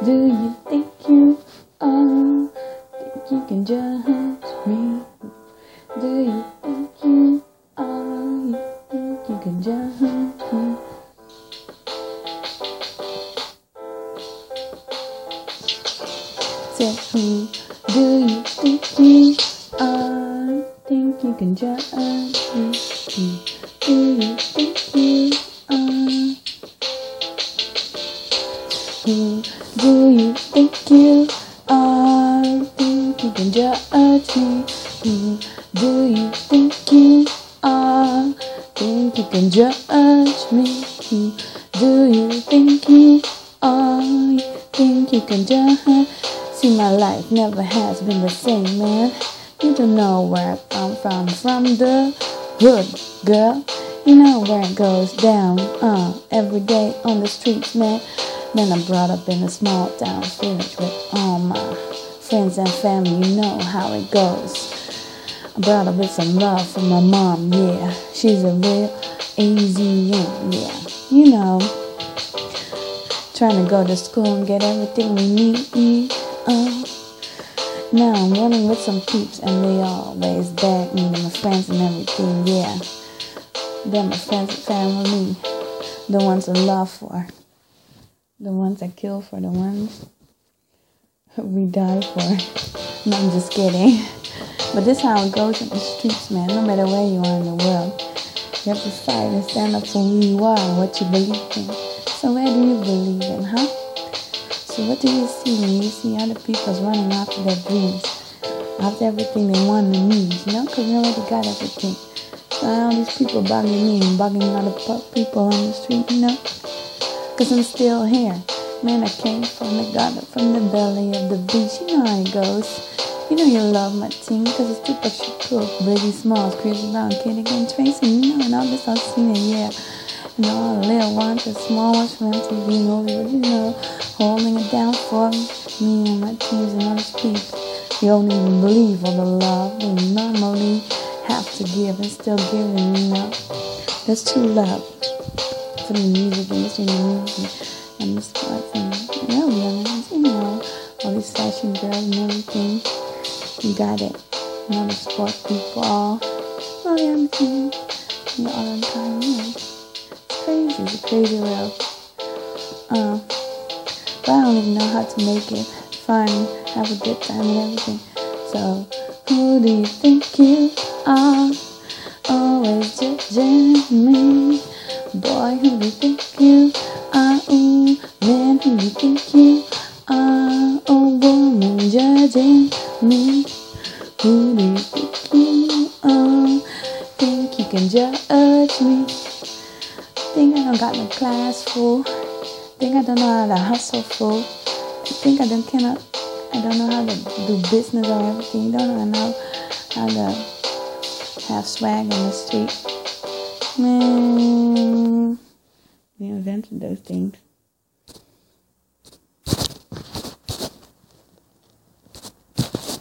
Do you think you are? Think you can judge me? Do you think you are? You think you can judge me? Said who? Do you think you are? Think you can judge me? Do you think you Who do you think you are? Think you can judge me? Do you think you are? Think you can judge me? Do you think you are? Think you can judge? See, my life never has been the same, man. You don't know where I'm from, from the hood, girl. You know where it goes down, uh, every day on the streets, man. Then I'm brought up in a small town village with all my friends and family. You know how it goes. I brought up with some love from my mom, yeah. She's a real easy one, yeah. You know, trying to go to school and get everything we need. Uh, now I'm running with some peeps and they always back me and my friends and everything, yeah. They're my friends and family, the ones I love for, the ones I kill for, the ones we die for. No, I'm just kidding. But this is how it goes in the streets, man. No matter where you are in the world, you have to fight and stand up for who you are and what you believe in. So where do you believe in, huh? So what do you see when you see other people running after their dreams, after everything they want and need, you know? Because they already got everything. So all these people bugging me and bugging other people on the street, you know? Because I'm still here. Man, I came from the gutter, from the belly of the beast. You know how it goes. You know you love my team because it's Tupac Shakur, Baby Smalls, Chris Brown, Kid Again, Tracy, you know, and all this I've seen it, yeah. And all the little ones, the small ones from MTV movie, you know, holding it down for me, me and my teams and other people. You don't even believe all the love we normally have to give and still giving, you know. That's true love the music and the music and sports and yeah, you know, all these fashion girls and everything. You got it. You know, the sport people, all the everything. You know, all the time, you know. It's crazy. It's a crazy world. Uh, but I don't even know how to make it fun, have a good time and everything. So, who do you think you are? Always judging me. Man, who do think you are? Oh, woman, judging me. Who you think you are? Think you can judge me? Think I don't got no class full? Think I don't know how to hustle full? Think I don't cannot? I don't know how to do business or everything. Don't know how to have swag on the street. Man, we invented those things.